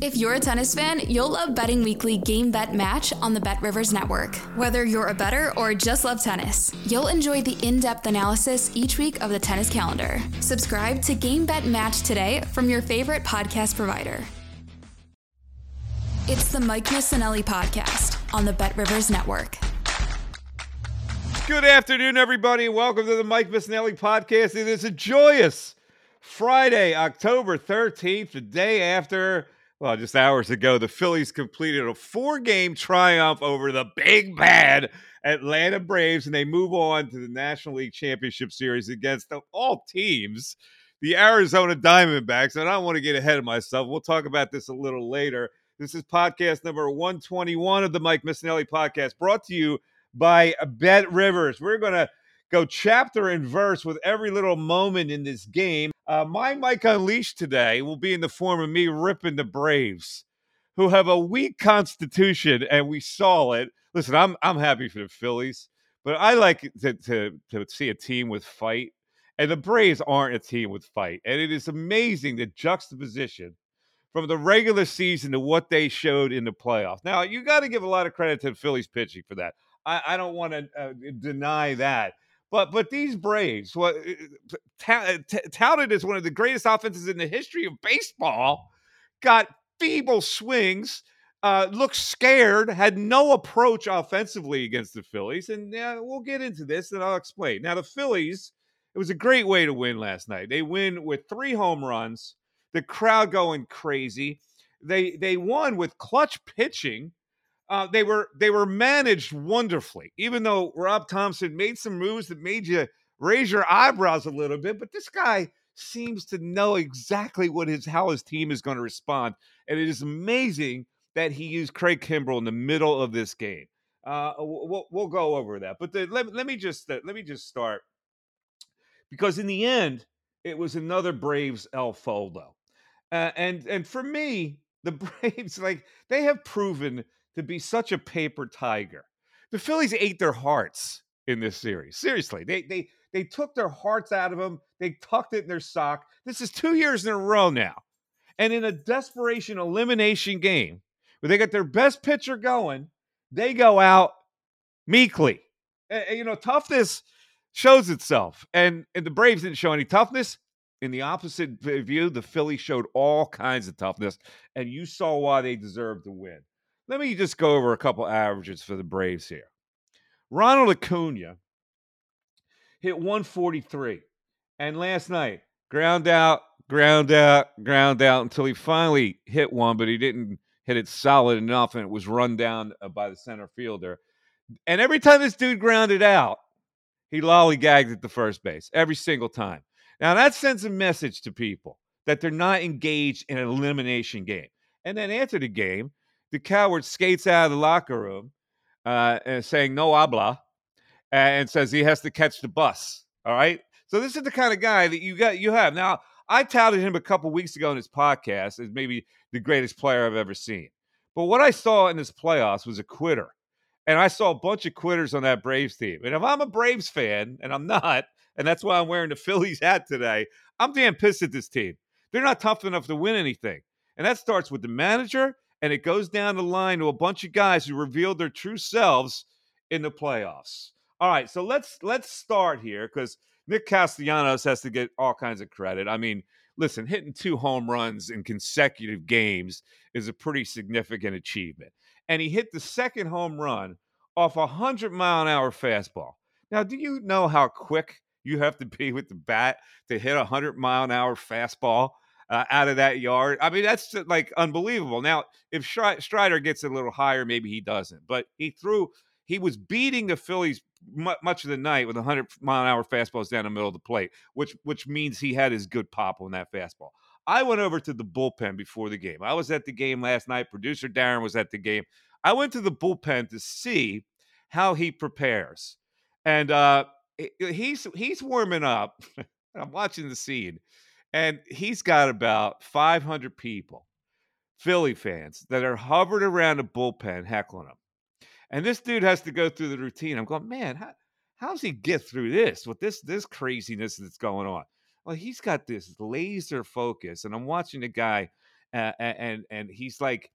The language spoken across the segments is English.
If you're a tennis fan, you'll love Betting Weekly Game Bet Match on the Bet Rivers Network. Whether you're a better or just love tennis, you'll enjoy the in depth analysis each week of the tennis calendar. Subscribe to Game Bet Match today from your favorite podcast provider. It's the Mike Missanelli Podcast on the Bet Rivers Network. Good afternoon, everybody. Welcome to the Mike Missanelli Podcast. It is a joyous Friday, October 13th, the day after well, just hours ago, the Phillies completed a four game triumph over the big bad Atlanta Braves, and they move on to the National League Championship Series against all teams, the Arizona Diamondbacks. And I don't want to get ahead of myself. We'll talk about this a little later. This is podcast number 121 of the Mike Missanelli podcast, brought to you by Bet Rivers. We're going to go chapter and verse with every little moment in this game. Uh, my Mike Unleashed today will be in the form of me ripping the Braves, who have a weak constitution, and we saw it. Listen, I'm I'm happy for the Phillies, but I like to to, to see a team with fight, and the Braves aren't a team with fight, and it is amazing the juxtaposition from the regular season to what they showed in the playoffs. Now, you got to give a lot of credit to the Phillies pitching for that. I, I don't want to uh, deny that. But but these Braves, what uh, t- touted as one of the greatest offenses in the history of baseball, got feeble swings, uh, looked scared, had no approach offensively against the Phillies, and uh, we'll get into this and I'll explain. Now the Phillies, it was a great way to win last night. They win with three home runs, the crowd going crazy. They they won with clutch pitching uh, they were they were managed wonderfully. Even though Rob Thomson made some moves that made you raise your eyebrows a little bit, but this guy seems to know exactly what his how his team is going to respond, and it is amazing that he used Craig Kimbrel in the middle of this game. Uh, we'll, we'll go over that, but the, let, let me just let me just start because in the end it was another Braves El Foldo, uh, and and for me the Braves like they have proven to be such a paper tiger. The Phillies ate their hearts in this series. Seriously, they they they took their hearts out of them. They tucked it in their sock. This is two years in a row now, and in a desperation elimination game where they got their best pitcher going, they go out meekly. And, you know, toughness shows itself, and and the Braves didn't show any toughness. In the opposite view, the Phillies showed all kinds of toughness, and you saw why they deserved to win. Let me just go over a couple averages for the Braves here. Ronald Acuna hit 143. And last night, ground out, ground out, ground out until he finally hit one, but he didn't hit it solid enough and it was run down uh, by the center fielder. And every time this dude grounded out, he lollygagged at the first base every single time. Now that sends a message to people that they're not engaged in an elimination game. And then after the game, the coward skates out of the locker room uh, and saying no habla and says he has to catch the bus. All right. So this is the kind of guy that you got you have. Now, I touted him a couple weeks ago in his podcast as maybe the greatest player I've ever seen. But what I saw in this playoffs was a quitter. And I saw a bunch of quitters on that Braves team. And if I'm a Braves fan, and I'm not, and that's why I'm wearing the Phillies hat today, I'm damn pissed at this team. They're not tough enough to win anything. And that starts with the manager and it goes down the line to a bunch of guys who revealed their true selves in the playoffs. All right, so let's let's start here because Nick Castellanos has to get all kinds of credit. I mean, listen, hitting two home runs in consecutive games is a pretty significant achievement. And he hit the second home run off a hundred mile an hour fastball. Now, do you know how quick you have to be with the bat to hit a hundred mile an hour fastball? Uh, out of that yard. I mean, that's like unbelievable. Now, if Strider gets a little higher, maybe he doesn't. But he threw, he was beating the Phillies much of the night with 100 mile an hour fastballs down the middle of the plate, which which means he had his good pop on that fastball. I went over to the bullpen before the game. I was at the game last night. Producer Darren was at the game. I went to the bullpen to see how he prepares. and uh, he's he's warming up. I'm watching the scene, and he's got about 500 people, Philly fans, that are hovered around the bullpen heckling him. And this dude has to go through the routine. I'm going, man, how, does he get through this with this this craziness that's going on? Well, he's got this laser focus, and I'm watching the guy, uh, and and he's like,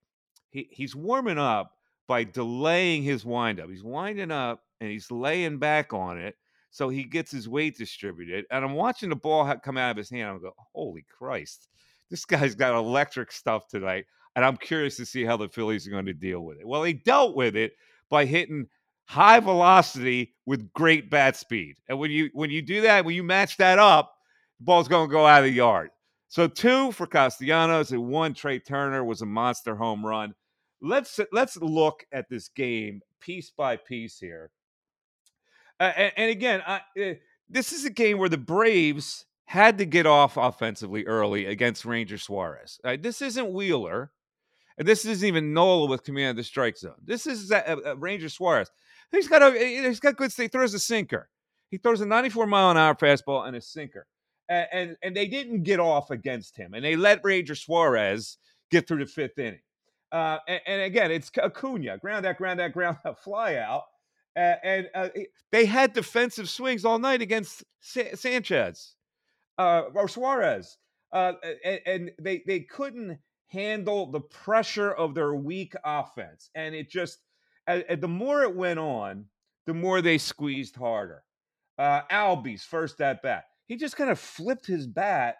he he's warming up by delaying his windup. He's winding up and he's laying back on it so he gets his weight distributed. And I'm watching the ball come out of his hand. I'm go, holy Christ, this guy's got electric stuff tonight. And I'm curious to see how the Phillies are going to deal with it. Well, they dealt with it by hitting high velocity with great bat speed. And when you when you do that, when you match that up, the ball's going to go out of the yard. So two for Castellanos and one Trea Turner was a monster home run. Let's let's look at this game piece by piece here. Uh, and, and, again, I, uh, this is a game where the Braves had to get off offensively early against Ranger Suarez. This isn't Wheeler, and this isn't even Nola with command of the strike zone. This is a, a Ranger Suarez. He's got a he's got good. He throws a sinker. He throws a 94 mile an hour fastball and a sinker. And, and, and they didn't get off against him, and they let Ranger Suarez get through the fifth inning. Uh, and, and, again, it's Acuna, ground that, ground that, ground that, fly out. Uh, and uh, they had defensive swings all night against Sa- Sanchez uh, or Suarez, uh, and, and, they they couldn't handle the pressure of their weak offense, and it just the more it went on, the more they squeezed harder. Uh, Albies first at bat, he just kind of flipped his bat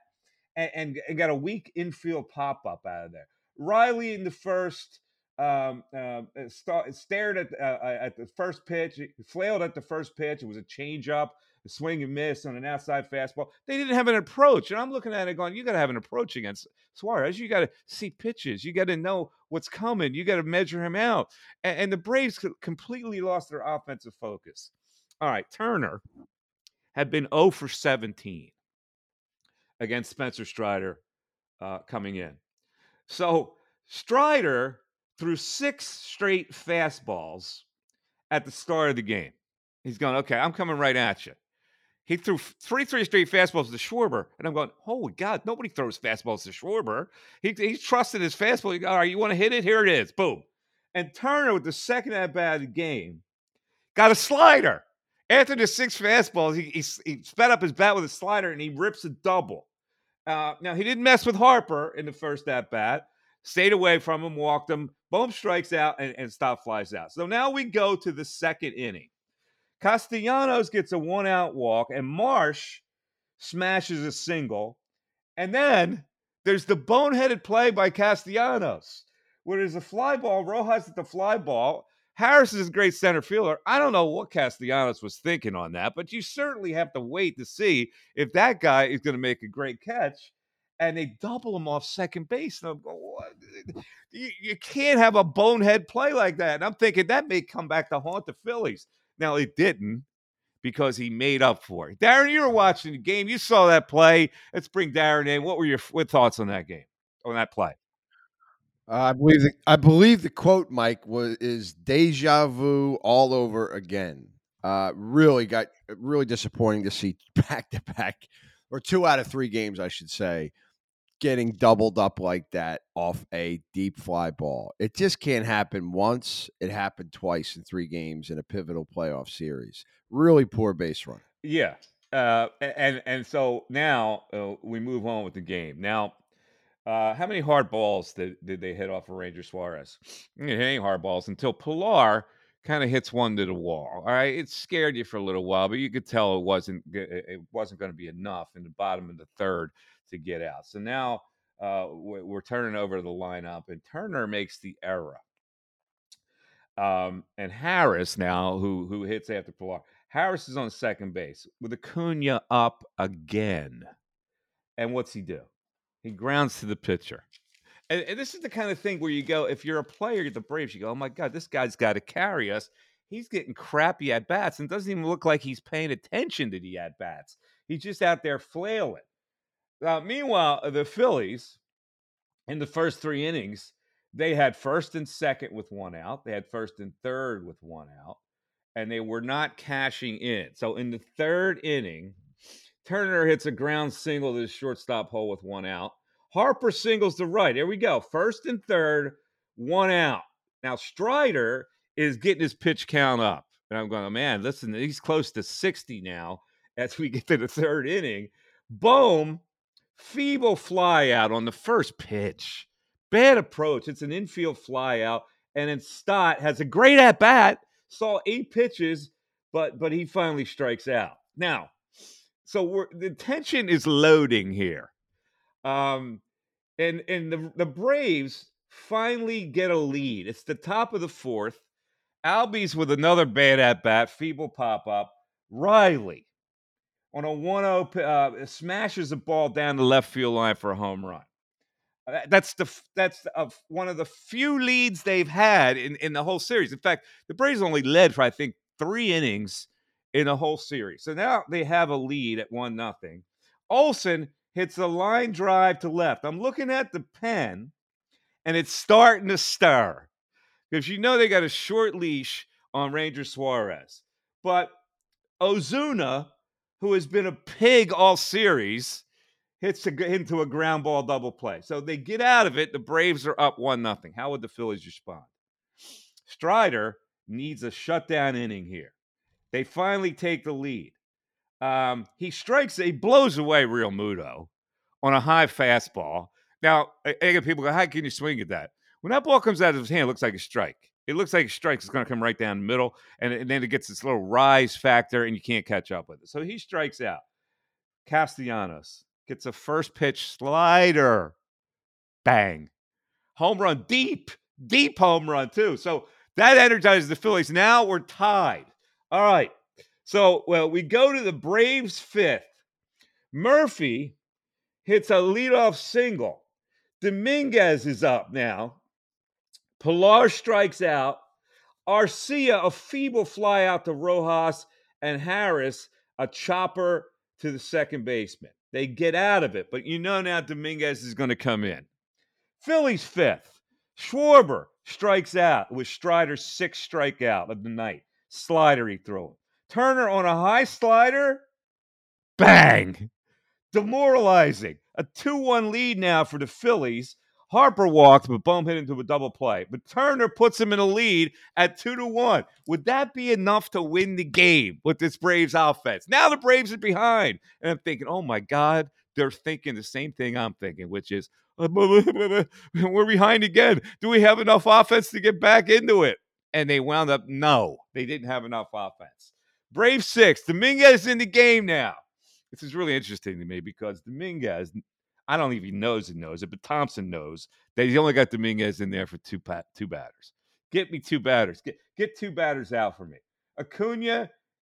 and, and, and got a weak infield pop up out of there. Riley in the first um, uh, st- stared at uh, at the first pitch, flailed at the first pitch. It was a changeup, a swing and miss on an outside fastball. They didn't have an approach, and I'm looking at it going, "You got to have an approach against Suarez. You got to see pitches. You got to know what's coming. You got to measure him out." And, and the Braves completely lost their offensive focus. All right, Turner had been 0 for 17 against Spencer Strider uh, coming in. So Strider threw six straight fastballs at the start of the game. He's going, okay, I'm coming right at you. He threw three, three straight fastballs to Schwarber, and I'm going, holy God, nobody throws fastballs to Schwarber. He, he trusted his fastball. He go, all right, you want to hit it? Here it is. Boom. And Turner, with the second at bat of the game, got a slider. After the six fastballs, he, he, he sped up his bat with a slider, and he rips a double. Uh, now, he didn't mess with Harper in the first at bat, stayed away from him, walked him, boom, strikes out, and, and Stott flies out. So now we go to the second inning. Castellanos gets a one out walk, and Marsh smashes a single. And then there's the boneheaded play by Castellanos, where there's a fly ball. Rojas at the fly ball. Harris is a great center fielder. I don't know what Castellanos was thinking on that, but you certainly have to wait to see if that guy is going to make a great catch. And they double him off second base. And I'm going, you, you can't have a bonehead play like that. And I'm thinking that may come back to haunt the Phillies. Now, it didn't because he made up for it. Darren, you were watching the game. You saw that play. Let's bring Darren in. What were your what thoughts on that game, on that play? Uh, I believe the, I believe the quote, Mike, was is deja vu all over again. Uh, really got really disappointing to see back to back or two out of three games, I should say, getting doubled up like that off a deep fly ball. It just can't happen once. It happened twice in three games in a pivotal playoff series. Really poor base run. Yeah. Uh, and and so now uh, we move on with the game. Now uh, how many hard balls did, did they hit off of Ranger Suarez? Any hard balls until Pillar kind of hits one to the wall. All right, it scared you for a little while, but you could tell it wasn't it wasn't going to be enough in the bottom of the third to get out. So now uh, we're turning over the lineup, and Turner makes the error. Um, and Harris now, who who hits after Pillar, Harris is on second base with Acuna up again. And what's he do? He grounds to the pitcher. And, and, this is the kind of thing where you go, if you're a player at the Braves, you go, oh my God, this guy's got to carry us. He's getting crappy at bats and doesn't even look like he's paying attention to the at bats. He's just out there flailing. Uh, meanwhile, the Phillies, in the first three innings, they had first and second with one out. They had first and third with one out. and they were not cashing in. So in the third inning, Turner hits a ground single to the shortstop hole with one out. Harper singles to right. There we go. First and third, one out. Now Strider is getting his pitch count up. And I'm going, man, listen, he's close to 60 now as we get to the third inning. Boom, feeble fly out on the first pitch. Bad approach. It's an infield fly out. And then Stott has a great at bat, saw eight pitches, but but he finally strikes out. Now, so the tension is loading here. Um, and and the, the Braves finally get a lead. It's the top of the fourth. Albies with another bad at bat, feeble pop up. Riley on a 1 0 uh, smashes the ball down the left field line for a home run. Uh, that's the that's one of the few leads they've had in, in the whole series. In fact, the Braves only led for I think three innings in the whole series. So now they have a lead at one nothing. Olson hits a line drive to left. I'm looking at the pen, and it's starting to stir because you know they got a short leash on Ranger Suarez. But Ozuna, who has been a pig all series, hits a, into a ground ball double play. So they get out of it. The Braves are up one nothing. How would the Phillies respond? Strider needs a shutdown inning here. They finally take the lead. Um, he strikes, he blows away Realmuto on a high fastball. Now, again, people go, how can you swing at that? When that ball comes out of his hand, it looks like a strike. It looks like a strike. It's going to come right down the middle, and, and then it gets this little rise factor, and you can't catch up with it. So he strikes out. Castellanos gets a first pitch slider. Bang. Home run, deep, deep home run, too. So that energizes the Phillies. Now we're tied. All right. So, well, we go to the Braves fifth. Murphy hits a leadoff single. Dominguez is up now. Pillar strikes out. Arcia, a feeble fly out to Rojas, and Harris, a chopper to the second baseman. They get out of it, but you know now Dominguez is going to come in. Phillies fifth. Schwarber strikes out with Strider's sixth strikeout of the night. Slider he threw. Turner on a high slider. Bang! Demoralizing. A 2 1 lead now for the Phillies. Harper walked, but Bohm hit into a double play. But Turner puts him in a lead at two to one. Would that be enough to win the game with this Braves offense? Now the Braves are behind. And I'm thinking, oh my God, they're thinking the same thing I'm thinking, which is we're behind again. Do we have enough offense to get back into it? And they wound up, no, they didn't have enough offense. Brave six. Dominguez in the game now. This is really interesting to me because Dominguez I don't even knows he knows it, but Thomson knows that he's only got Dominguez in there for two pat, two batters. Get me two batters. Get get two batters out for me. Acuna,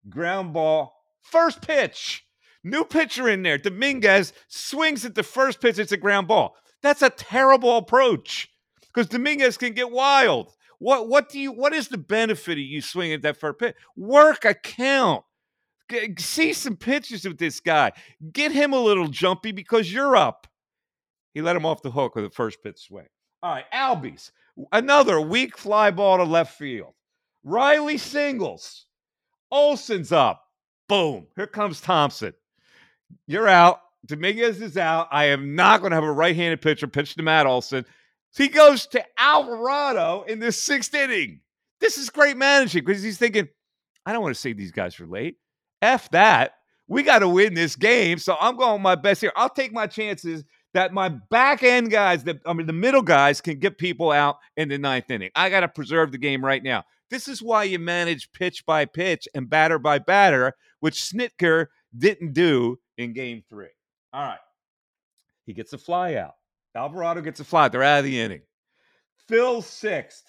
ground ball, first pitch. New pitcher in there. Dominguez swings at the first pitch. It's a ground ball. That's a terrible approach because Dominguez can get wild. What what do you what is the benefit of you swinging at that first pitch? Work a count see some pictures of this guy. Get him a little jumpy because you're up. He let him off the hook with a first pitch swing. All right, Albies. Another weak fly ball to left field. Riley singles. Olson's up. Boom. Here comes Thomson. You're out. Dominguez is out. I am not going to have a right handed pitcher pitch to Matt Olson. He goes to Alvarado in the sixth inning. This is great managing because he's thinking, I don't want to save these guys for late. F that. We got to win this game. So I'm going my best here. I'll take my chances that my back end guys, that I mean the middle guys, can get people out in the ninth inning. I got to preserve the game right now. This is why you manage pitch by pitch and batter by batter, which Snitker didn't do in game three. All right. He gets a fly out. Alvarado gets a fly. They're out of the inning. Phil sixth.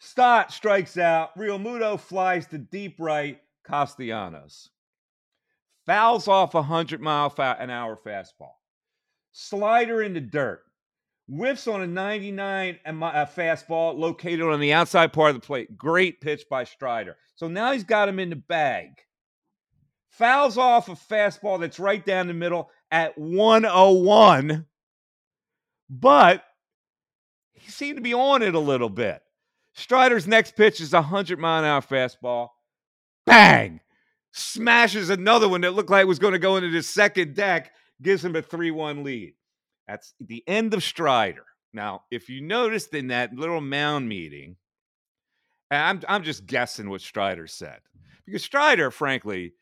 Stott strikes out. Realmuto flies to deep right. Castellanos. Fouls off a 100 mile an hour fastball. Slider in the dirt. Whiffs on a 99 a fastball located on the outside part of the plate. Great pitch by Strider. So now he's got him in the bag. Fouls off a fastball that's right down the middle at 101. But he seemed to be on it a little bit. Strider's next pitch is a 100 mile an hour fastball bang, smashes another one that looked like it was going to go into the second deck, gives him a 3 1 lead. That's the end of Strider. Now, if you noticed in that little mound meeting, I'm, I'm just guessing what Strider said. Because Strider, frankly,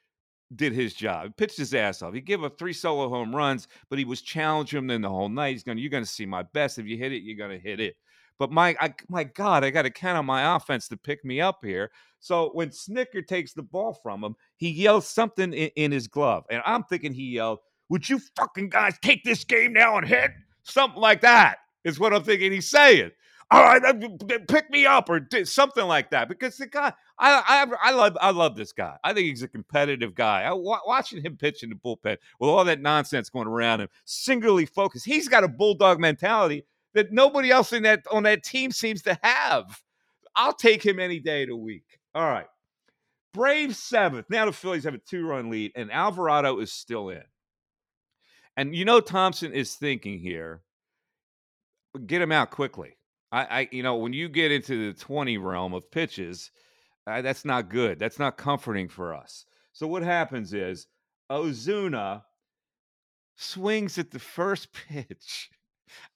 did his job. He pitched his ass off. He gave up three solo home runs, but he was challenging them the whole night. He's going, you're going to see my best. If you hit it, you're going to hit it. But my, I, my God, I got to count on my offense to pick me up here. So when Snitker takes the ball from him, he yells something in, in his glove, and I'm thinking he yelled, "Would you fucking guys take this game now and hit?" Something like that is what I'm thinking he's saying all right, pick me up or something like that. Because the guy, I, I, I love, I love this guy. I think he's a competitive guy. I, watching him pitch in the bullpen with all that nonsense going around him, singularly focused. He's got a bulldog mentality that nobody else in that on that team seems to have. I'll take him any day of the week. All right. Brave seventh. Now the Phillies have a two run lead, and Alvarado is still in. And you know, Thomson is thinking here get him out quickly. I, I, you know, when you get into the 20 realm of pitches, uh, that's not good. That's not comforting for us. So what happens is Ozuna swings at the first pitch.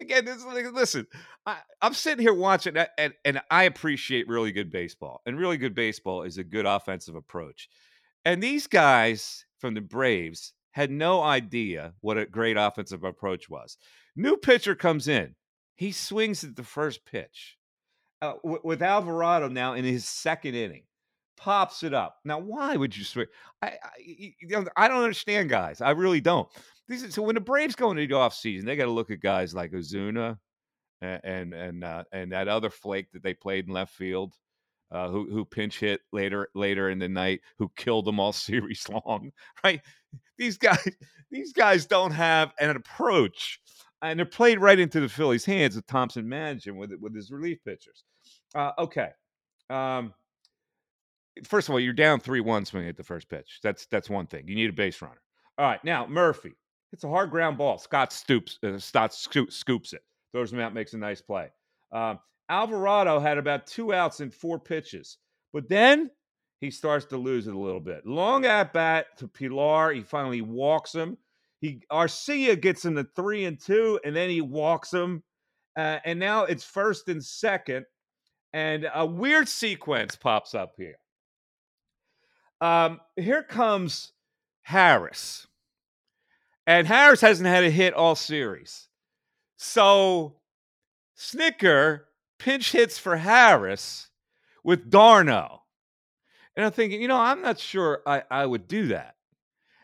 Again, this, listen, I, am sitting here watching, and, and I appreciate really good baseball. And really good baseball is a good offensive approach. And these guys from the Braves had no idea what a great offensive approach was. New pitcher comes in. He swings at the first pitch uh, w- with Alvarado now in his second inning, pops it up. Now, why would you swing? I, I, I don't understand, guys. I really don't. This is, so when the Braves go into the offseason, they got to look at guys like Ozuna and and and, uh, and that other flake that they played in left field. Uh, who who pinch hit later later in the night, who killed them all series long, right? These guys these guys don't have an approach and they're played right into the Phillies' hands with Thomson managing with with his relief pitchers. Uh, okay. Um, first of all, you're down three one swinging at the first pitch. That's that's one thing. You need a base runner. All right, now Murphy. It's a hard ground ball. Stott stoops, uh, Stott scoops it, throws him out, makes a nice play. Um, Alvarado had about two outs in four pitches, but then he starts to lose it a little bit. Long at bat to Pillar. He finally walks him. He Arcia gets him to three and two, and then he walks him. Uh, and now it's first and second, and a weird sequence pops up here. Um, here comes Harris, and Harris hasn't had a hit all series. So Snitker pinch hits for Harris with d'Arnaud. And I'm thinking, you know, I'm not sure I, I would do that.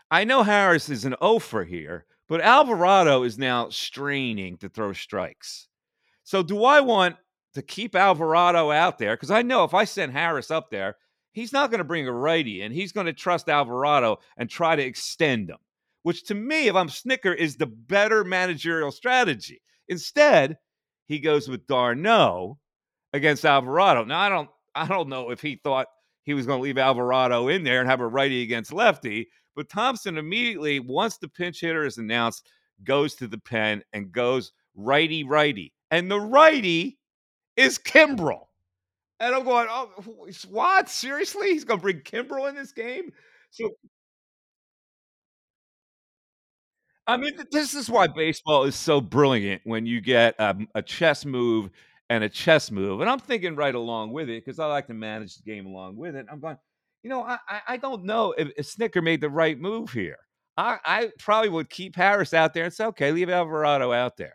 I know Harris is an offer here, but Alvarado is now straining to throw strikes. So do I want to keep Alvarado out there? Because I know if I send Harris up there, he's not going to bring a righty and he's going to trust Alvarado and try to extend him, which to me, if I'm Snitker, is the better managerial strategy. Instead, he goes with d'Arnaud against Alvarado. Now I don't I don't know if he thought he was going to leave Alvarado in there and have a righty against lefty, but Thomson immediately, once the pinch hitter is announced, goes to the pen and goes righty righty. And the righty is Kimbrel. And I'm going, oh, what? Seriously? He's going to bring Kimbrel in this game? So, I mean, this is why baseball is so brilliant when you get um, a chess move and a chess move. And I'm thinking right along with it because I like to manage the game along with it. I'm going, you know, I, I don't know if, if Snitker made the right move here. I, I probably would keep Harris out there and say, okay, leave Alvarado out there.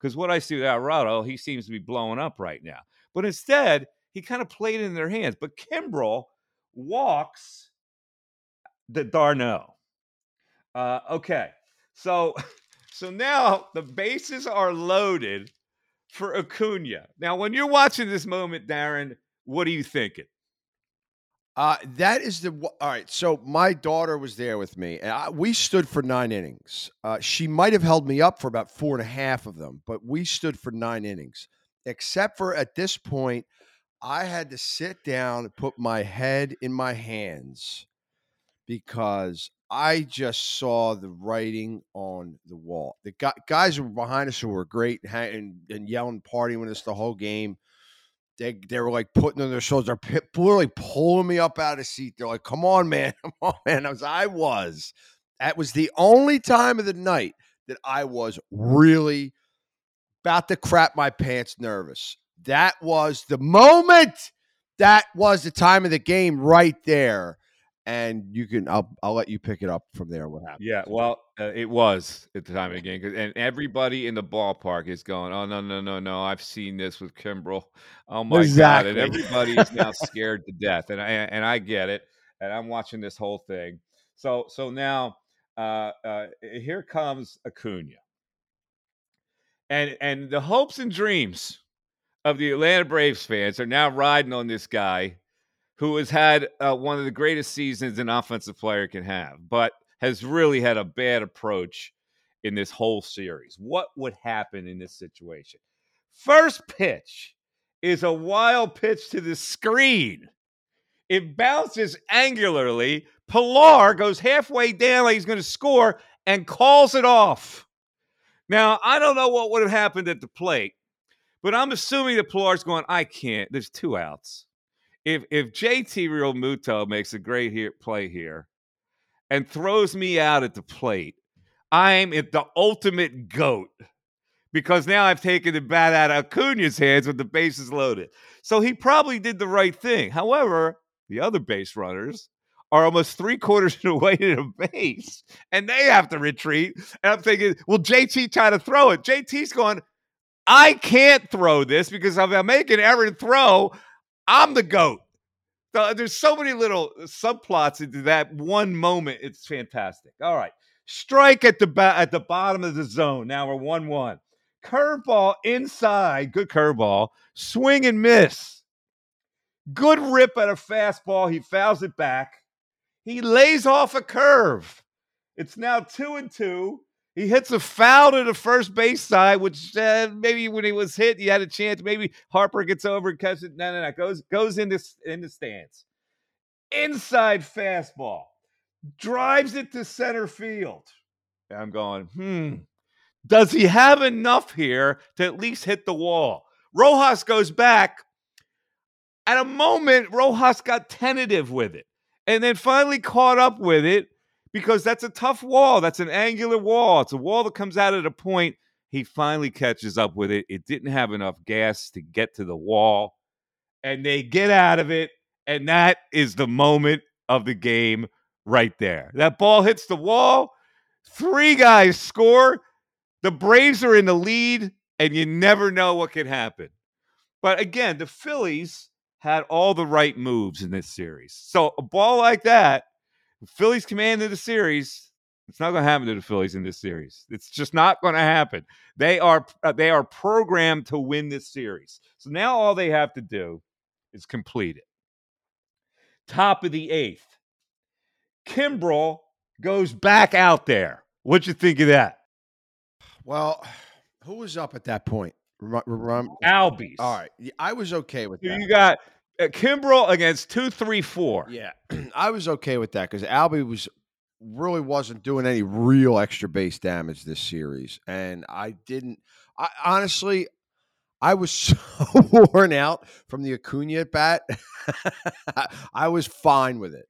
Because what I see with Alvarado, he seems to be blowing up right now. But instead, he kind of played in their hands. But Kimbrel walks the d'Arnaud. Uh, okay. So so now the bases are loaded for Acuna. Now, when you're watching this moment, Darren, what are you thinking? Uh, that is the all right. So my daughter was there with me, and I, we stood for nine innings. Uh, she might have held me up for about four and a half of them, but we stood for nine innings. Except for at this point, I had to sit down and put my head in my hands because I just saw the writing on the wall. The guys were behind us who were great and, and yelling, partying with us the whole game they they were like putting on their shoulders, they're pi- literally pulling me up out of the seat. They're like, "Come on, man, come on, man." I was, I was. That was the only time of the night that I was really about to crap my pants, nervous. That was the moment. That was the time of the game right there. And you can, I'll, I'll let you pick it up from there. What happened? Yeah, well, uh, it was at the time of the game, and everybody in the ballpark is going, "Oh no, no, no, no! I've seen this with Kimbrel. Oh my god!" And Exactly. everybody is now scared to death, and I and I get it, and I'm watching this whole thing. So so now uh, uh, here comes Acuna, and and the hopes and dreams of the Atlanta Braves fans are now riding on this guy who has had uh, one of the greatest seasons an offensive player can have, but has really had a bad approach in this whole series. What would happen in this situation? First pitch is a wild pitch to the screen. It bounces angularly. Pillar goes halfway down like he's going to score and calls it off. Now, I don't know what would have happened at the plate, but I'm assuming that Pillar's going, I can't. There's two outs. If if JT Realmuto makes a great here, play here and throws me out at the plate, I'm at the ultimate goat because now I've taken the bat out of Acuna's hands with the bases loaded. So he probably did the right thing. However, the other base runners are almost three quarters of the way to the base and they have to retreat. And I'm thinking, well, JT try to throw it. JT's going, I can't throw this because if I make an error throw, I'm the goat. So there's so many little subplots into that one moment. It's fantastic. All right. Strike at the ba- at the bottom of the zone. Now we're 1 1. Curveball inside. Good curveball. Swing and miss. Good rip at a fastball. He fouls it back. He lays off a curve. It's now two and two. He hits a foul to the first base side, which uh, maybe when he was hit, he had a chance. Maybe Harper gets over and catches it. No, no, no. Goes goes in the in the stands. Inside fastball, drives it to center field. And I'm going, hmm. Does he have enough here to at least hit the wall? Rojas goes back. At a moment, Rojas got tentative with it and then finally caught up with it because that's a tough wall. That's an angular wall. It's a wall that comes out at a point. He finally catches up with it. It didn't have enough gas to get to the wall, and they get out of it. And that is the moment of the game right there. That ball hits the wall. Three guys score. The Braves are in the lead, and you never know what can happen. But again, the Phillies had all the right moves in this series. So a ball like that, the Phillies commanded the series. It's not going to happen to the Phillies in this series. It's just not going to happen. They are uh, they are programmed to win this series. So now all they have to do is complete it. Top of the eighth, Kimbrel goes back out there. What you think of that? Well, who was up at that point? Rem- rem- Albies. all right, I was okay with that. you got uh, Kimbrel against two, three, four. Yeah, I was okay with that because Albie was really wasn't doing any real extra base damage this series, and I didn't. I honestly, I was so worn out from the Acuna at bat. I was fine with it.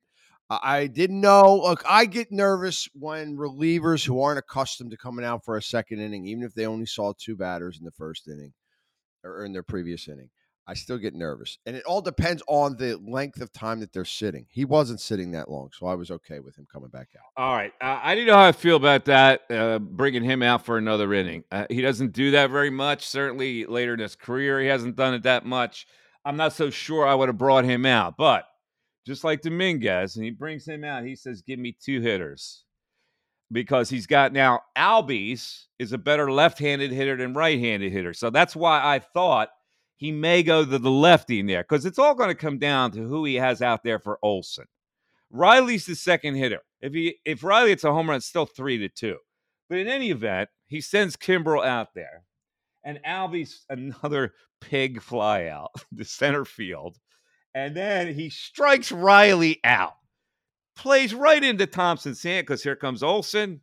I I didn't know. Look, I get nervous when relievers who aren't accustomed to coming out for a second inning, even if they only saw two batters in the first inning or in their previous inning. I still get nervous. And it all depends on the length of time that they're sitting. He wasn't sitting that long, so I was okay with him coming back out. All right. Uh, I didn't know how I feel about that, uh, bringing him out for another inning. Uh, he doesn't do that very much. Certainly later in his career, he hasn't done it that much. I'm not so sure I would have brought him out. But just like Dominguez, and he brings him out, he says, Give me two hitters. Because he's got now Albies is a better left handed hitter than right handed hitter. So that's why I thought he may go to the lefty in there because it's all going to come down to who he has out there for Olson. Riley's the second hitter. If he if Riley hits a home run, it's still three to two. But in any event, he sends Kimbrel out there, and Albies another pig fly out to center field, and then he strikes Riley out, plays right into Thomson's hand because here comes Olson.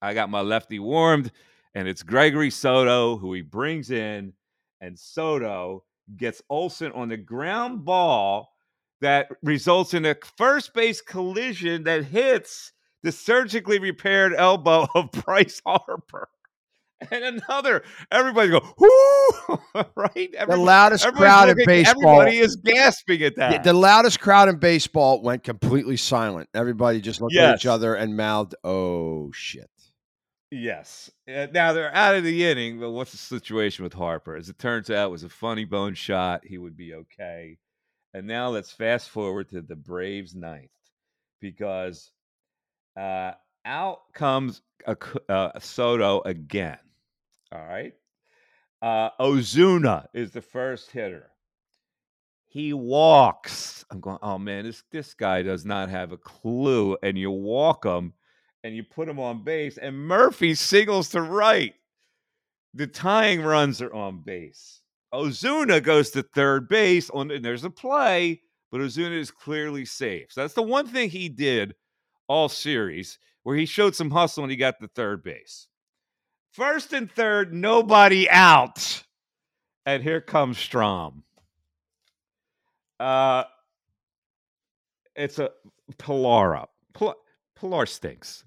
I got my lefty warmed, and it's Gregory Soto who he brings in, and Soto gets Olson on the ground ball that results in a first base collision that hits the surgically repaired elbow of Bryce Harper. And another, everybody go, whoo, right? the loudest crowd in baseball. Everybody is gasping at that. The, the loudest crowd in baseball went completely silent. Everybody just looked at each other and mouthed, "Oh shit." Yes. Uh, now they're out of the inning, but what's the situation with Harper? As it turns out, it was a funny bone shot. He would be okay. And now let's fast forward to the Braves ninth because uh, out comes a, uh, Soto again. All right. Uh, Ozuna is the first hitter. He walks. I'm going, oh man, this, this guy does not have a clue. And you walk him and you put him on base, and Murphy singles to right. The tying runs are on base. Ozuna goes to third base on and there's a play, but Ozuna is clearly safe. So that's the one thing he did all series where he showed some hustle and he got the third base. First and third, nobody out. And here comes Strahm. Uh it's a Pillar Pillar stinks.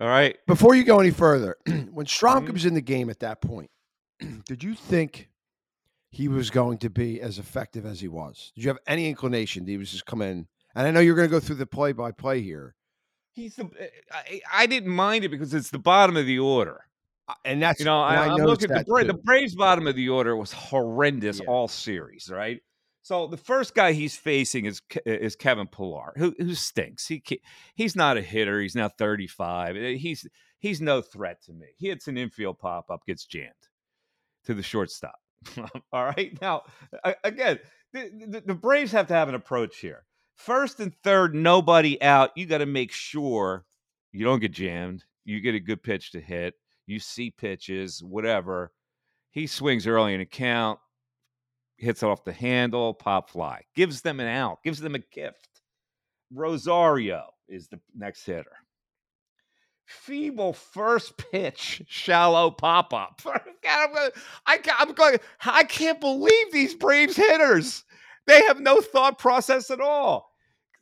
All right. Before you go any further, when Strahm Mhm. comes in the game at that point, did you think he was going to be as effective as he was? Did you have any inclination that he was just come in? And I know you're going to go through the play by play here, He's the. eh, I, I didn't mind it because it's the bottom of the order. and that's You know, I, I noticed look at the the. Braves' bottom of the order was horrendous Yeah. all series, right? So the first guy he's facing is is Kevin Pillar, who who stinks. He he's not a hitter. He's now thirty five. Eh, he's he's no threat to me. He hits an infield pop up, gets jammed to the shortstop. all right. Now again, the, the, the Braves have to have an approach here. First and third, nobody out. You got to make sure you don't get jammed. You get a good pitch to hit. You see pitches, whatever. He swings early in a count, hits off the handle, pop fly, gives them an out, gives them a gift. Rosario is the next hitter. Feeble first pitch, shallow pop up. I'm going, I, I'm going, I can't believe these Braves hitters. They have no thought process at all.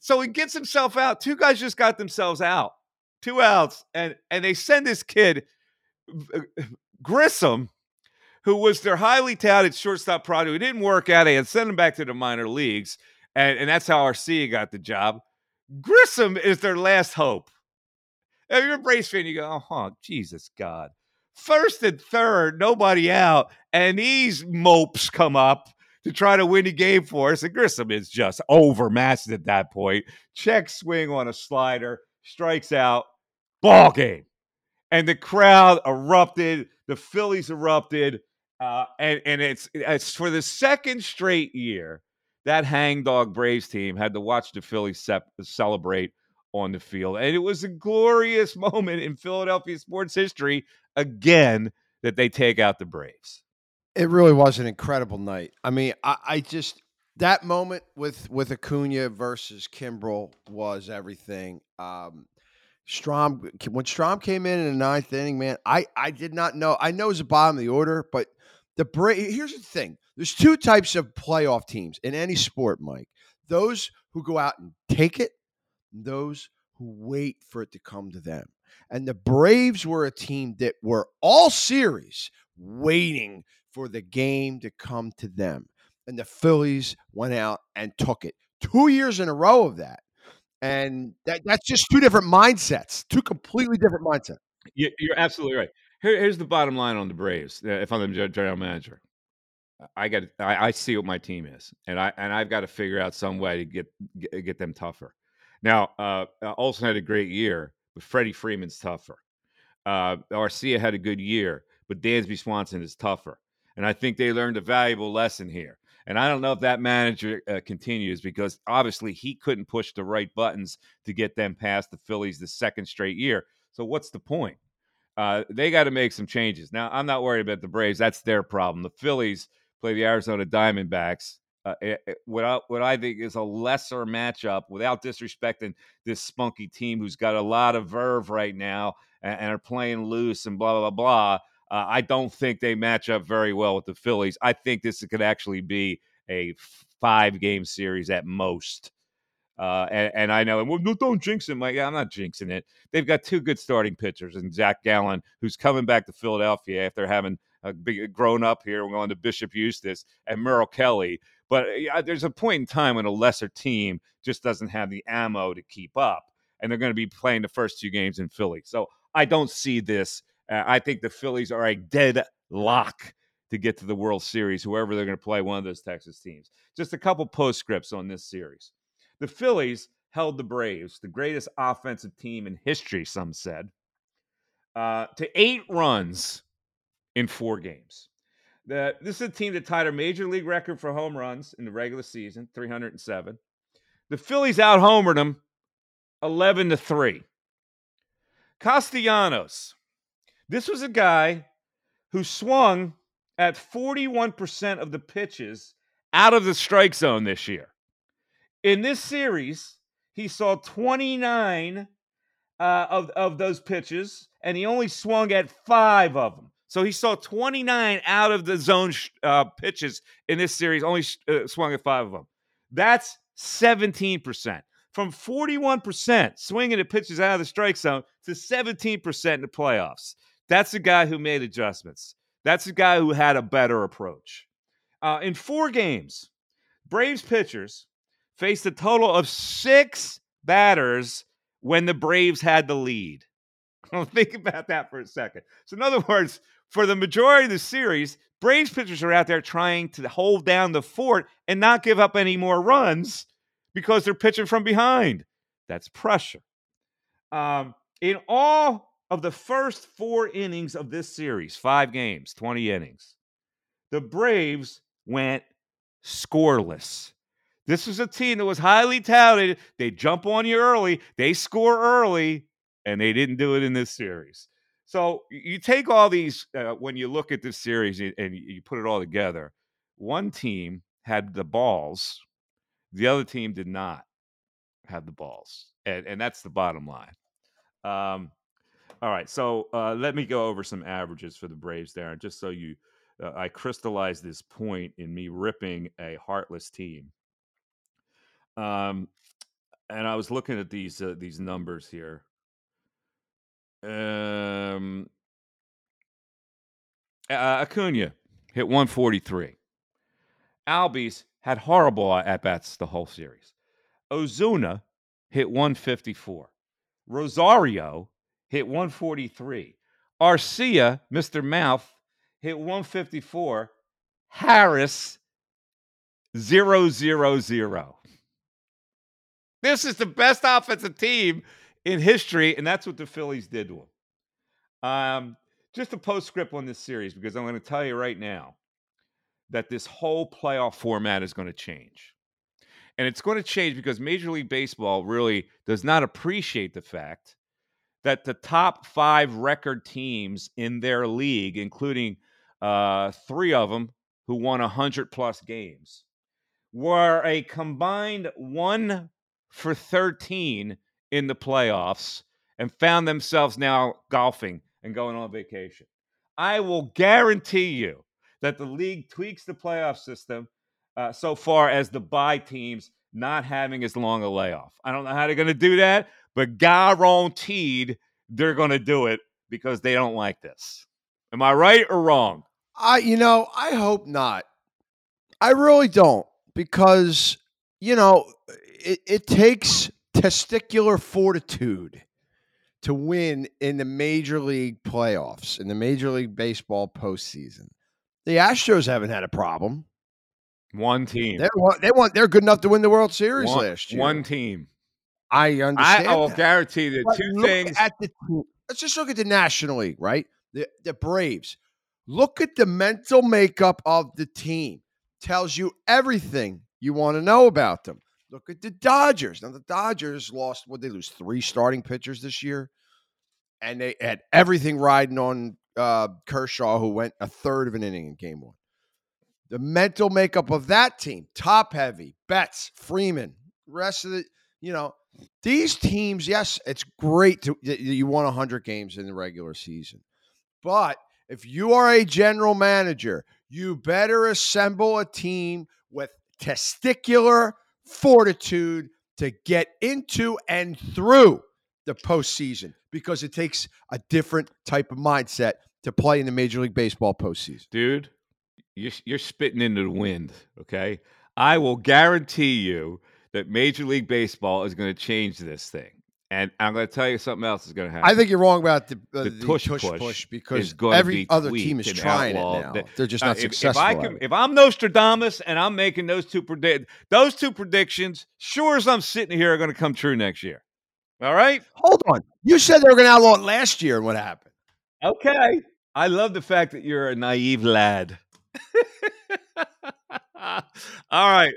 So he gets himself out. Two guys just got themselves out. Two outs. And and they send this kid uh, Grissom, who was their highly touted shortstop product, who didn't work out. They had sent him back to the minor leagues. And, and that's how Arcia got the job. Grissom is their last hope. If you're a Braves fan, you go, oh, Jesus God. First and third, nobody out. And these mopes come up to try to win the game for us. And Grissom is just overmatched at that point. Check swing on a slider, strikes out, ball game. And the crowd erupted. The Phillies erupted. Uh, and, and it's, it's for the second straight year that hangdog Braves team had to watch the Phillies sep- celebrate on the field. And it was a glorious moment in Philadelphia sports history again that they take out the Braves. It really was an incredible night. I mean, I, I just that moment with with Acuna versus Kimbrel was everything. Um, Strahm when Strahm came in in the ninth inning, man, I I did not know. I know it was the bottom of the order, but the Bra- here's the thing: there's two types of playoff teams in any sport, Mike. Those who go out and take it, and those who wait for it to come to them. And the Braves were a team that were all series waiting for the game to come to them. And the Phillies went out and took it. Two years in a row of that. And that, that's just two different mindsets, two completely different mindsets. You- You're absolutely right. Here, here's the bottom line on the Braves. uh, If I'm the gen- manager, I got I, I see what my team is, and I and I've got to figure out some way to get get, them tougher. Now, uh, uh, Olson had a great year, but Freddie Freeman's tougher. Uh, Arcia had a good year, but Dansby Swanson is tougher, and I think they learned a valuable lesson here. And I don't know if that manager uh, continues because obviously he couldn't push the right buttons to get them past the Phillies the second straight year. So what's the point? Uh, they got to make some changes. Now, I'm not worried about the Braves. That's their problem. The Phillies play the Arizona Diamondbacks. Uh, eh, eh, what, I, what I think is a lesser matchup without disrespecting this spunky team who's got a lot of verve right now and, and are playing loose and blah, blah, blah, blah. Uh, I don't think they match up very well with the Phillies. I think this could actually be a five game series at most. Uh, and, and, I know, and well, no, don't jinx it, Mike. Yeah, I'm not jinxing it. They've got two good starting pitchers, and Zach Gallen, who's coming back to Philadelphia after having a big, grown up here, going to Bishop Eustace, and Merrill Kelly. But there's a point in time when a lesser team just doesn't have the ammo to keep up, and they're going to be playing the first two games in Philly. So I don't see this. Uh, I think the Phillies are a dead lock to get to the World Series, whoever they're going to play, one of those Texas teams. Just a couple postscripts on this series. The Phillies held the Braves, the greatest offensive team in history, some said, uh, to eight runs in four games. The, this is a team that tied a major league record for home runs in the regular season, 307. The Phillies out homered them 11 to 3. Castellanos. This was a guy who swung at 41% of the pitches out of the strike zone this year. In this series, he saw 29 uh, of, of those pitches, and he only swung at five of them. So he saw 29 out of the zone uh, pitches in this series, only uh, swung at five of them. That's 17%. From 41% swinging at pitches out of the strike zone to 17% in the playoffs. That's a guy who made adjustments. That's a guy who had a better approach. Uh, in four games, Braves pitchers faced a total of six batters when the Braves had the lead. Think about that for a second. So, in other words, for the majority of the series, Braves pitchers are out there trying to hold down the fort and not give up any more runs because they're pitching from behind. That's pressure. Um, in all of the first four innings of this series, five games, 20 innings, the Braves went scoreless. This was a team that was highly touted. They jump on you early, they score early, and they didn't do it in this series. So you take all these uh, when you look at this series and you put it all together. One team had the balls, the other team did not have the balls, and and that's the bottom line. Um, all right, so uh, let me go over some averages for the Braves there, and just so you, uh, I crystallize this point in me ripping a heartless team. Um, and I was looking at these uh, these numbers here. Um, uh, Acuna hit 143. Albies had horrible at bats the whole series. Ozuna hit 154. Rosario hit 143. Arcia, Mr. Mouth, hit 154. Harris, 0 0 0. This is the best offensive team in history, and that's what the Phillies did to him. Um, just a postscript on this series because I'm going to tell you right now that this whole playoff format is going to change. And it's going to change because Major League Baseball really does not appreciate the fact that the top five record teams in their league, including uh, three of them who won 100 plus games, were a combined one for 13 in the playoffs and found themselves now golfing and going on vacation. I will guarantee you that the league tweaks the playoff system uh, so far as the bye teams not having as long a layoff. I don't know how they're going to do that, but guaranteed they're going to do it because they don't like this. Am I right or wrong? I, you know, I hope not. I really don't because, you know, it, it takes testicular fortitude to win in the major league playoffs, in the major league baseball postseason. The Astros haven't had a problem. One team. They want. They want. They're good enough to win the World Series one, last year. One team. I understand. I, will that. guarantee the But two things. At the, let's just look at the National League, right? The the Braves. Look at the mental makeup of the team. Tells you everything you want to know about them. Look at the Dodgers. Now the Dodgers lost. What they lose? Three starting pitchers this year, and they had everything riding on uh, Kershaw, who went a third of an inning in Game One. The mental makeup of that team, top heavy, Betts, Freeman, rest of the, you know, these teams. Yes, it's great to you won hundred games in the regular season, but If you are a general manager, you better assemble a team with testicular fortitude to get into and through the postseason because it takes a different type of mindset to play in the Major League Baseball postseason. Dude, you're, you're spitting into the wind, okay? I will guarantee you that Major League Baseball is going to change this thing. And I'm going to tell you something else is going to happen. I think you're wrong about the, uh, The the, tush tush, push push, because every be other team is trying it now. That- They're just Uh, not if, if successful. I can, if I'm Nostradamus and I'm making those two predict those two predictions, sure as I'm sitting here, are going to come true next year. All right. Hold on. You said they were going to outlaw it last year, and what happened? Okay. I love the fact that you're a naive lad. All right.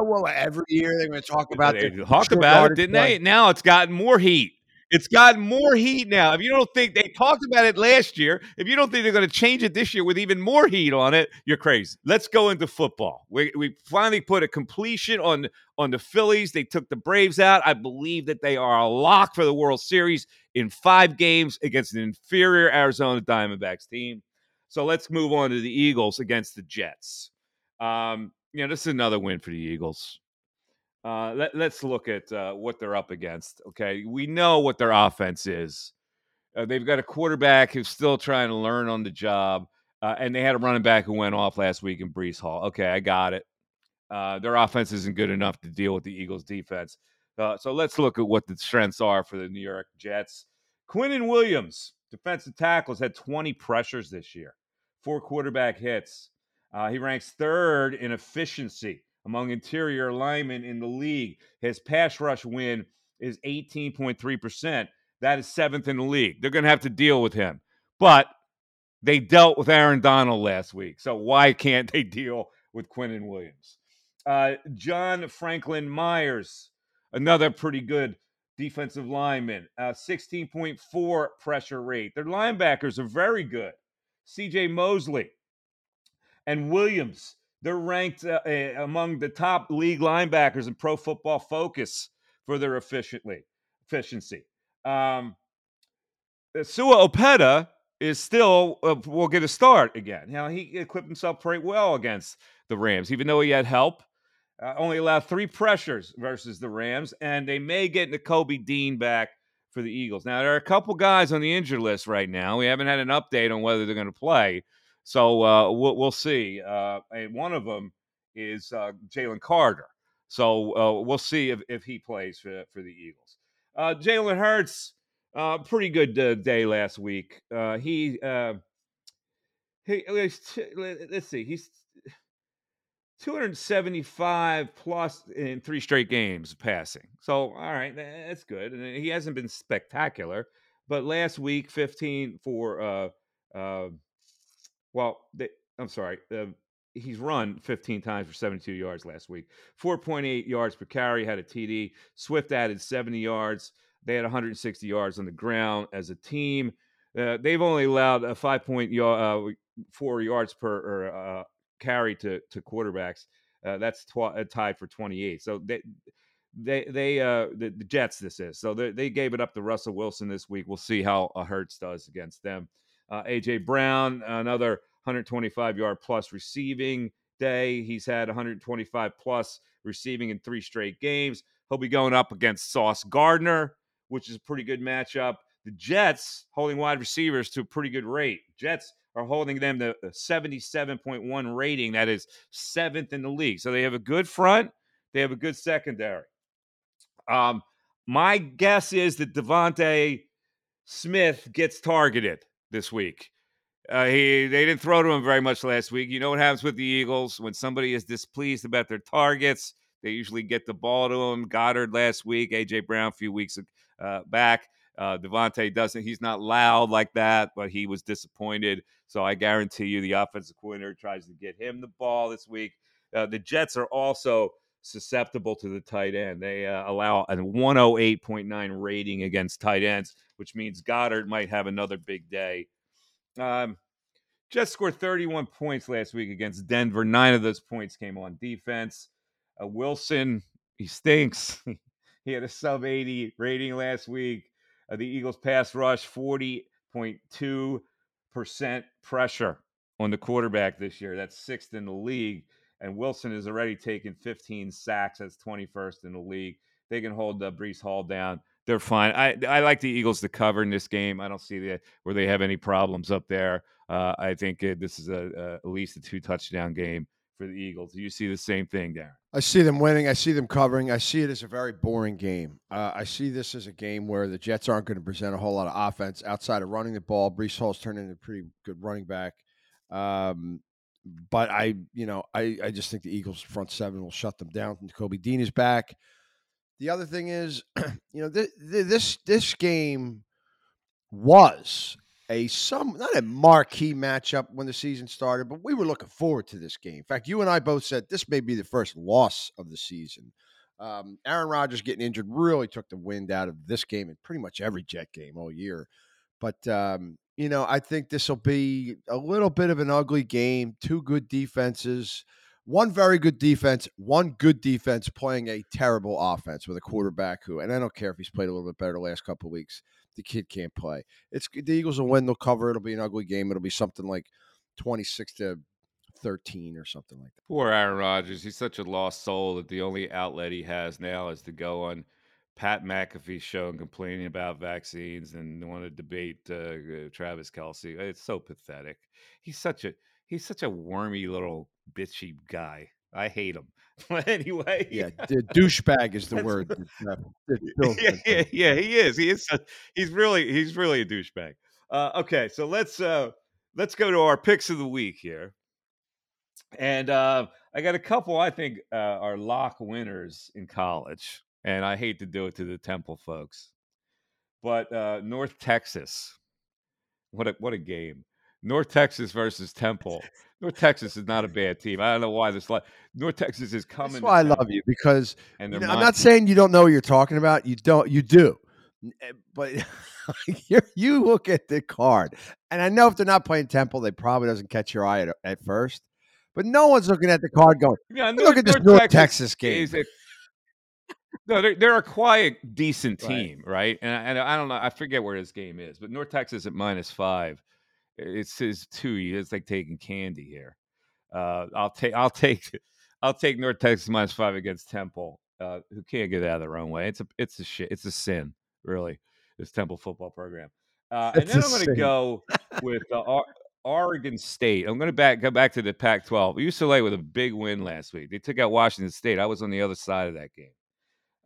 Oh, well, every year they're going to talk about it. They the talked short about it, didn't play. they? Now it's gotten more heat. It's gotten more heat now. If you don't think they talked about it last year, if you don't think they're going to change it this year with even more heat on it, you're crazy. Let's go into football. We, we finally put a completion on on the Phillies. They took the Braves out. I believe that they are a lock for the World Series in five games against an inferior Arizona Diamondbacks team. So let's move on to the Eagles against the Jets. Um, you know, this is another win for the Eagles. Uh, let, us look at uh, what they're up against. Okay, we know what their offense is. Uh, they've got a quarterback who's still trying to learn on the job, uh, and they had a running back who went off last week in Breece Hall. Okay, I got it. Uh, their offense isn't good enough to deal with the Eagles' defense. Uh, so let's look at what the strengths are for the New York Jets. Quinnen Williams, defensive tackles, had 20 pressures this year, four quarterback hits. Uh, he ranks third in efficiency among interior linemen in the league. His pass rush win is 18.3%. That is seventh in the league. They're going to have to deal with him. But they dealt with Aaron Donald last week. So why can't they deal with Quinnen Williams? Uh, John Franklin Myers, another pretty good defensive lineman, uh, 16.4 pressure rate. Their linebackers are very good. CJ Mosley and Williams, they're ranked uh, uh, among the top league linebackers in Pro Football Focus for their efficiently efficiency. Um, Sua Opeta is still uh, will get a start again. Now he equipped himself pretty well against the Rams, even though he had help. Uh, only allowed three pressures versus the Rams, and they may get Nakobe Dean back for the Eagles. Now there are a couple guys on the injured list right now. We haven't had an update on whether they're going to play, so uh, we'll, we'll see. Uh, and one of them is uh, Jalen Carter. So uh, we'll see if, if he plays for, for the Eagles. Uh, Jalen Hurts, uh, pretty good day last week. Uh, he, uh, he, let's see, he's 275 plus in three straight games passing. So, all right, that's good. And he hasn't been spectacular, but last week, 15 for, uh, uh, well, they, I'm sorry, uh, he's run 15 times for 72 yards last week. 4.8 yards per carry, had a TD. Swift added 70 yards. They had 160 yards on the ground as a team. Uh, they've only allowed a 5.4 uh, yards per or, uh, carry to to quarterbacks. Uh, that's tw- uh, tied for 28. So they they they uh the, the Jets this is. So they, they gave it up to Russell Wilson this week. We'll see how uh, Hurts does against them. Uh, AJ Brown another 125 yard plus receiving day. He's had 125 plus receiving in three straight games. He'll be going up against Sauce Gardner, which is a pretty good matchup. The Jets holding wide receivers to a pretty good rate. Jets are holding them to a 77.1 rating. That is seventh in the league. So they have a good front, they have a good secondary. Um, my guess is that DeVonta Smith gets targeted this week. Uh, he they didn't throw to him very much last week. You know what happens with the Eagles when somebody is displeased about their targets? They usually get the ball to him. Goedert last week, AJ Brown a few weeks uh, back. Uh, DeVonta doesn't. He's not loud like that, but he was disappointed. So I guarantee you, the offensive coordinator tries to get him the ball this week. Uh, the Jets are also susceptible to the tight end. They uh, allow a 108.9 rating against tight ends, which means Goedert might have another big day. Um, Jets scored 31 points last week against Denver. Nine of those points came on defense. Uh, Wilson, he stinks. he had a sub 80 rating last week. Uh, the Eagles pass rush 40.2 percent pressure on the quarterback this year. That's sixth in the league. And Wilson has already taken 15 sacks. That's 21st in the league. They can hold uh, Breece Hall down. They're fine. I I like the Eagles to cover in this game. I don't see the, where they have any problems up there. Uh, I think it, this is a, a, at least a two touchdown game for the Eagles. You see the same thing, Darren? I see them winning. I see them covering. I see it as a very boring game. Uh, I see this as a game where the Jets aren't going to present a whole lot of offense outside of running the ball. Breece Hall's turned into a pretty good running back. Um, but I, you know, I, I just think the Eagles front seven will shut them down. Nakobe Dean is back. The other thing is, you know, th- th- this this game was a some not a marquee matchup when the season started, but we were looking forward to this game. In fact, you and I both said this may be the first loss of the season. Um, Aaron Rodgers getting injured really took the wind out of this game and pretty much every Jet game all year. But um, you know, I think this will be a little bit of an ugly game. Two good defenses, one very good defense, one good defense playing a terrible offense with a quarterback who, and I don't care if he's played a little bit better the last couple weeks the kid can't play. It's the Eagles will win. They'll cover. It'll be an ugly game. It'll be something like twenty six to thirteen or something like that. Poor Aaron Rodgers. He's such a lost soul that the only outlet he has now is to go on Pat McAfee show and complaining about vaccines and want to debate uh, uh, Travis Kelce. It's so pathetic. He's such a he's such a wormy little bitchy guy. I hate him. But anyway, yeah, the douchebag is the word. yeah, yeah, yeah, he is. He is. A, he's really, he's really a douchebag. Uh, okay, so let's uh, let's go to our picks of the week here, and uh, I got a couple. I think uh, are lock winners in college, and I hate to do it to the Temple folks, but uh, North Texas, what a what a game! North Texas versus Temple. North Texas is not a bad team. I don't know why this. North Texas is coming. That's why I love you because you know, I'm not saying you don't know what you're talking about. You don't. You do. Eh, but you look at the card, and I know if they're not playing Temple, they probably doesn't catch your eye at, at first. But no one's looking at the card going, yeah, North, look at this North, North Texas, Texas game. A, no, they're, they're a quiet, decent team, right? right? And, I, and I don't know. I forget where this game is, but North Texas at minus five it's his two. It's like taking candy here. Uh, I'll take. I'll take. I'll take North Texas minus five against Temple, uh, who can't get out of their own way. It's a. It's a shit. It's a sin, really. This Temple football program. Uh, and then I'm going to go with uh, Oregon State. I'm going to back go back to the Pac-12. UCLA with a big win last week. They took out Washington State. I was on the other side of that game.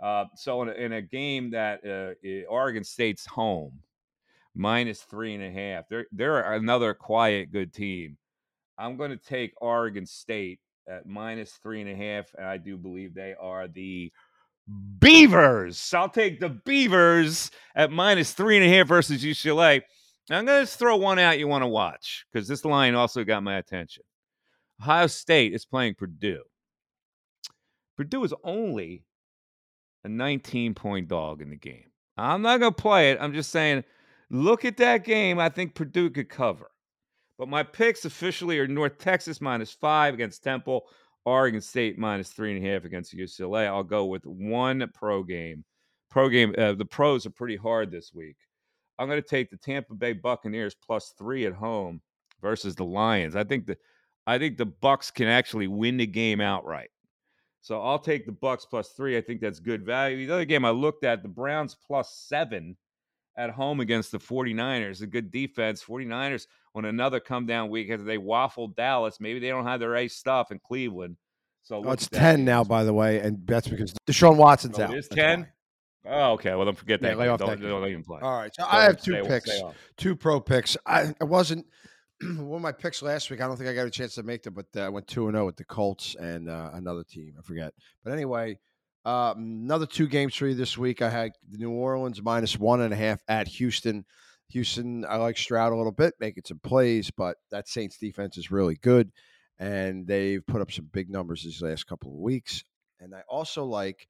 Uh, so in a, in a, game that uh, Oregon State's home, minus three and a half. They're they're another quiet good team. I'm going to take Oregon State at minus three and a half. And I do believe they are the Beavers. I'll take the Beavers at minus three and a half versus UCLA. I'm going to throw one out you want to watch because this line also got my attention. Ohio State is playing Purdue. Purdue is only a 19 point dog in the game. I'm not going to play it. I'm just saying Look at that game. I think Purdue could cover. But my picks officially are North Texas minus five against Temple, Oregon State minus three and a half against UCLA. I'll go with one pro game. Pro game. Uh, the pros are pretty hard this week. I'm going to take the Tampa Bay Buccaneers plus three at home versus the Lions. I think the I think the Bucks can actually win the game outright. So I'll take the Bucks plus three. I think that's good value. The other game I looked at, the Browns plus seven at home against the 49ers. A good defense. 49ers on another come down week as they waffled Dallas. Maybe they don't have their ace stuff in Cleveland. So oh, it's 10 now, by the way, and that's because Deshaun Watson's oh, out. It is 10? Oh, okay. Well, don't forget that. lay off don't, that don't even play. All right. So, so I have two picks, two pro picks. I, I wasn't one of my picks last week. I don't think I got a chance to make them, but uh, I went 2 and 0 with the Colts and uh, another team. I forget. But anyway, uh, another two games for you this week. I had New Orleans minus one and a half at Houston. Houston, I like Stroud a little bit, making some plays, but that Saints defense is really good, and they've put up some big numbers these last couple of weeks. And I also like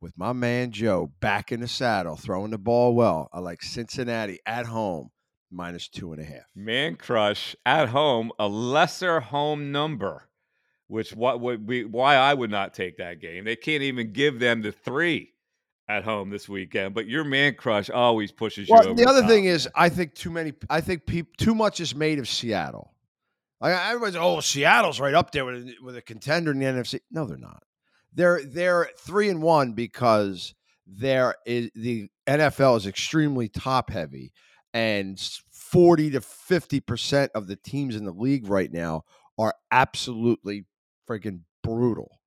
with my man Joe back in the saddle, throwing the ball well. I like Cincinnati at home minus two and a half. Man crush at home, a lesser home number which what would be why I would not take that game. They can't even give them the three at home this weekend, but your man crush always pushes you. Well, over the other top. thing is, I think too many. I think peop, too much is made of Seattle. Like everybody's, oh, Seattle's right up there with a, with a contender in the NFC. No, they're not. They're they're three and one because there is the NFL is extremely top heavy, and forty to fifty percent of the teams in the league right now are absolutely freaking brutal.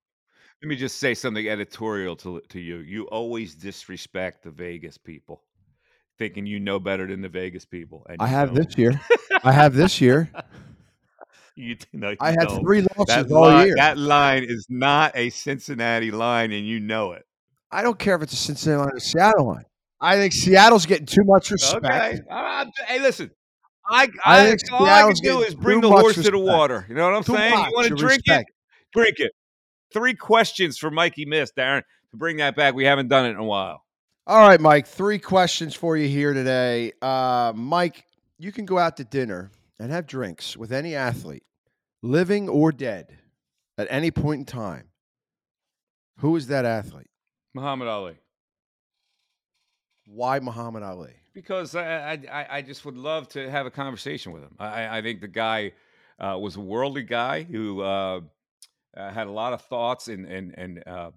Let me just say something editorial to to you. You always disrespect the Vegas people, thinking you know better than the Vegas people. And I have don't. this year. I have this year. You no, you I had don't. three losses That all line, year. that line is not a Cincinnati line, and you know it. I don't care if it's a Cincinnati line or Seattle line. I think Seattle's getting too much respect. Okay. I- I- hey, listen. I, I I, think all I can do is bring the horse to the water. You know what I'm Too saying? You want to drink respect. it? Drink it. Three questions for Mikey Miss, Darren, to bring that back. We haven't done it in a while. All right, Mike. Three questions for you here today. Uh, Mike, you can go out to dinner and have drinks with any athlete, living or dead, at any point in time. Who is that athlete? Muhammad Ali. Why Muhammad Ali? because I, I I- just would love to have a conversation with him. I, I think the guy uh, was a worldly guy who uh, uh, had a lot of thoughts and and and uh,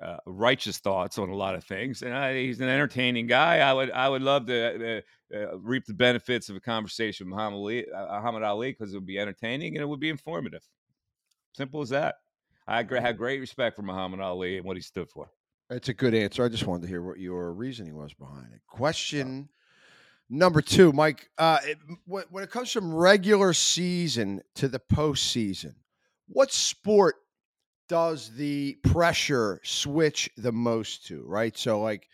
uh, righteous thoughts on a lot of things, and I, he's an entertaining guy. I would I would love to uh, reap the benefits of a conversation with Muhammad Ali, because it would be entertaining and it would be informative. Simple as that. I had great respect for Muhammad Ali and what he stood for. It's a good answer. I just wanted to hear what your reasoning was behind it. Question number two, Mike. Uh, it, when, when it comes from regular season to the postseason, what sport does the pressure switch the most to? Right. So, like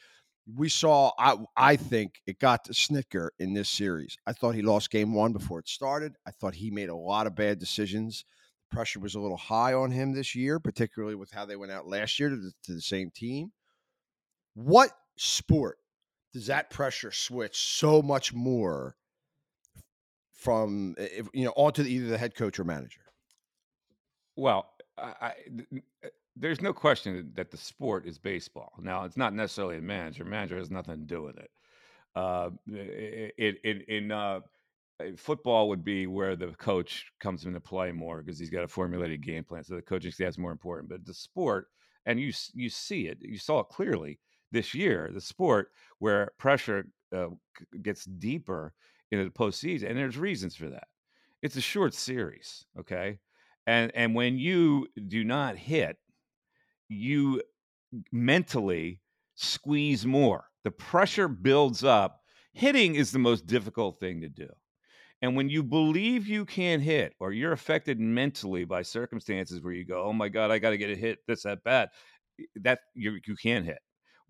we saw, I I think it got to Snitker in this series. I thought he lost game one before it started. I thought he made a lot of bad decisions pressure was a little high on him this year, particularly with how they went out last year to the, to the same team. What sport does that pressure switch so much more from you know onto the, either the head coach or manager? Well, I, I, uh, there's no question that the sport is baseball. Now, it's not necessarily a manager. Manager has nothing to do with it. Uh, it, it, in uh, football would be where the coach comes into play more because he's got a formulated game plan. So the coaching staff's more important. But the sport, and you you see it, you saw it clearly this year. The sport where pressure uh, gets deeper into the postseason, and there's reasons for that. It's a short series, okay, and and when you do not hit, you mentally squeeze more. The pressure builds up. Hitting is the most difficult thing to do. And when you believe you can't hit, or you're affected mentally by circumstances where you go, "Oh my God, I got to get a hit this at bat," that you you can't hit.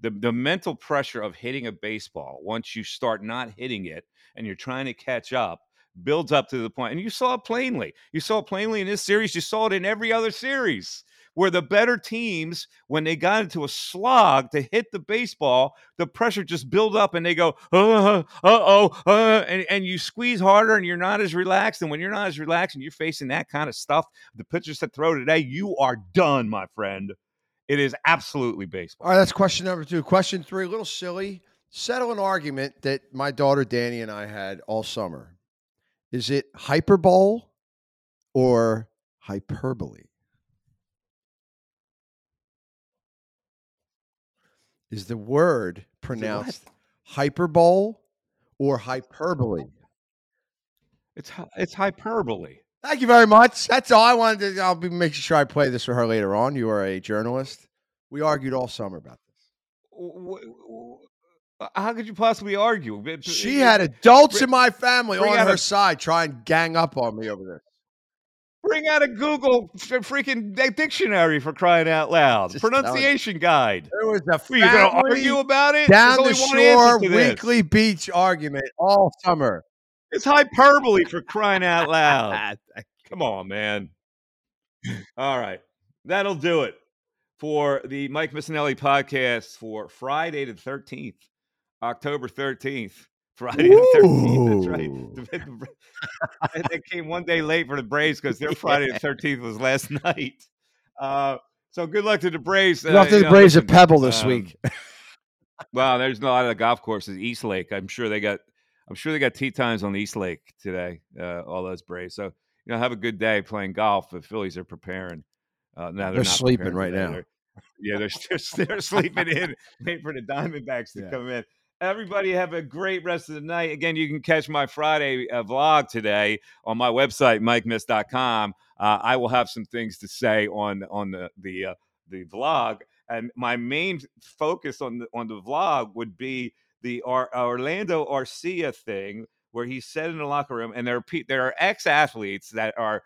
The the mental pressure of hitting a baseball once you start not hitting it and you're trying to catch up builds up to the point, and you saw it plainly. You saw it plainly in this series. You saw it in every other series where the better teams, when they got into a slog to hit the baseball, the pressure just build up and they go, uh oh, uh, and, and you squeeze harder and you're not as relaxed. And when you're not as relaxed and you're facing that kind of stuff, the pitchers that throw today, you are done, my friend. It is absolutely baseball. All right, that's question number two. Question three, a little silly. Settle an argument that my daughter Danny and I had all summer. Is it hyperbole or hyperbole? Is the word pronounced hyperbole or hyperbole? It's it's hyperbole. Thank you very much. That's all I wanted to. I'll be making sure I play this for her later on. You are a journalist. We argued all summer about this. How could you possibly argue? She had adults in my family on her side trying to gang up on me over this. Bring out a Google f- freaking dictionary for crying out loud. Just. Pronunciation guide. There was a Were you going to argue about it? down the only one answer shore to this. weekly beach argument all summer. It's hyperbole for crying out loud. Come on, man. All right. That'll do it for the Mike Missanelli podcast for Friday the 13th, October 13th. Friday the 13th. That's right. they came one day late for the Braves because their Friday the 13th was last night. Uh, so good luck to the Braves. Good luck to the Braves at Pebble this um, week. well, there's a lot of the golf courses. East Lake, I'm sure they got. I'm sure they got tee times on East Lake today. Uh, all those Braves. So you know, have a good day playing golf. The Phillies are preparing. Uh, now they're, They're not sleeping right today. now. They're- yeah, they're, they're they're sleeping in, waiting for the Diamondbacks to Yeah. come in. Everybody have a great rest of the night. Again, you can catch my Friday uh, vlog today on my website, mikemiss.com. Uh, I will have some things to say on on the the uh, the vlog, and my main focus on the on the vlog would be the Ar- Orlando Arcia thing, where he said in the locker room, and there are pe- there are ex athletes that are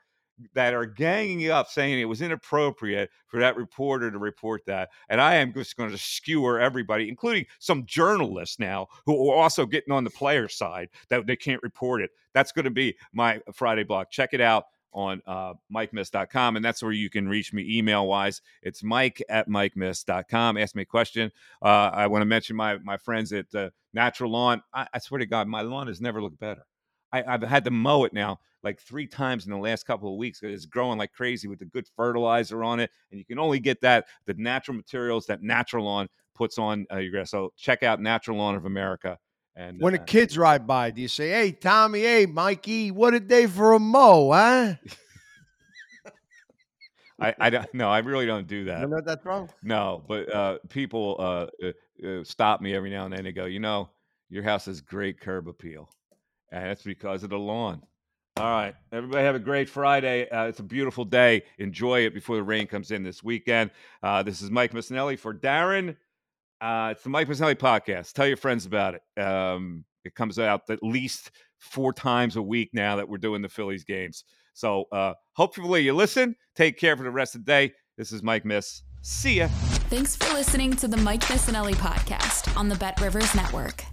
that are ganging up saying it was inappropriate for that reporter to report that. And I am just going to skewer everybody, including some journalists now who are also getting on the player side that they can't report it. That's going to be my Friday blog. Check it out on uh, mikemiss.com. And that's where you can reach me email wise. It's mike at mikemiss.com. Ask me a question. Uh, I want to mention my, my friends at uh, Natural Lawn. I, I swear to God, my lawn has never looked better. I, I've had to mow it now like three times in the last couple of weeks. It's growing like crazy with the good fertilizer on it, and you can only get that the natural materials that Natural Lawn puts on uh, your grass. So check out Natural Lawn of America. And When the uh, kids ride by, do you say, "Hey, Tommy, hey, Mikey, what a day for a mow, huh?" I, I don't no, I really don't do You that. know that's wrong. No, but uh, people uh, uh, uh, stop me every now and then. They go, you know, your house has great curb appeal, and that's because of the lawn. All right, everybody have a great Friday. Uh, it's a beautiful day. Enjoy it before the rain comes in this weekend. Uh, this is Mike Missanelli for Darren. Uh, it's the Mike Missanelli podcast. Tell your friends about it. Um, it comes out at least four times a week now that we're doing the Phillies games. So uh, hopefully you listen. Take care for the rest of the day. This is Mike Miss. See ya. Thanks for listening to the Mike Missanelli podcast on the BetRivers Network.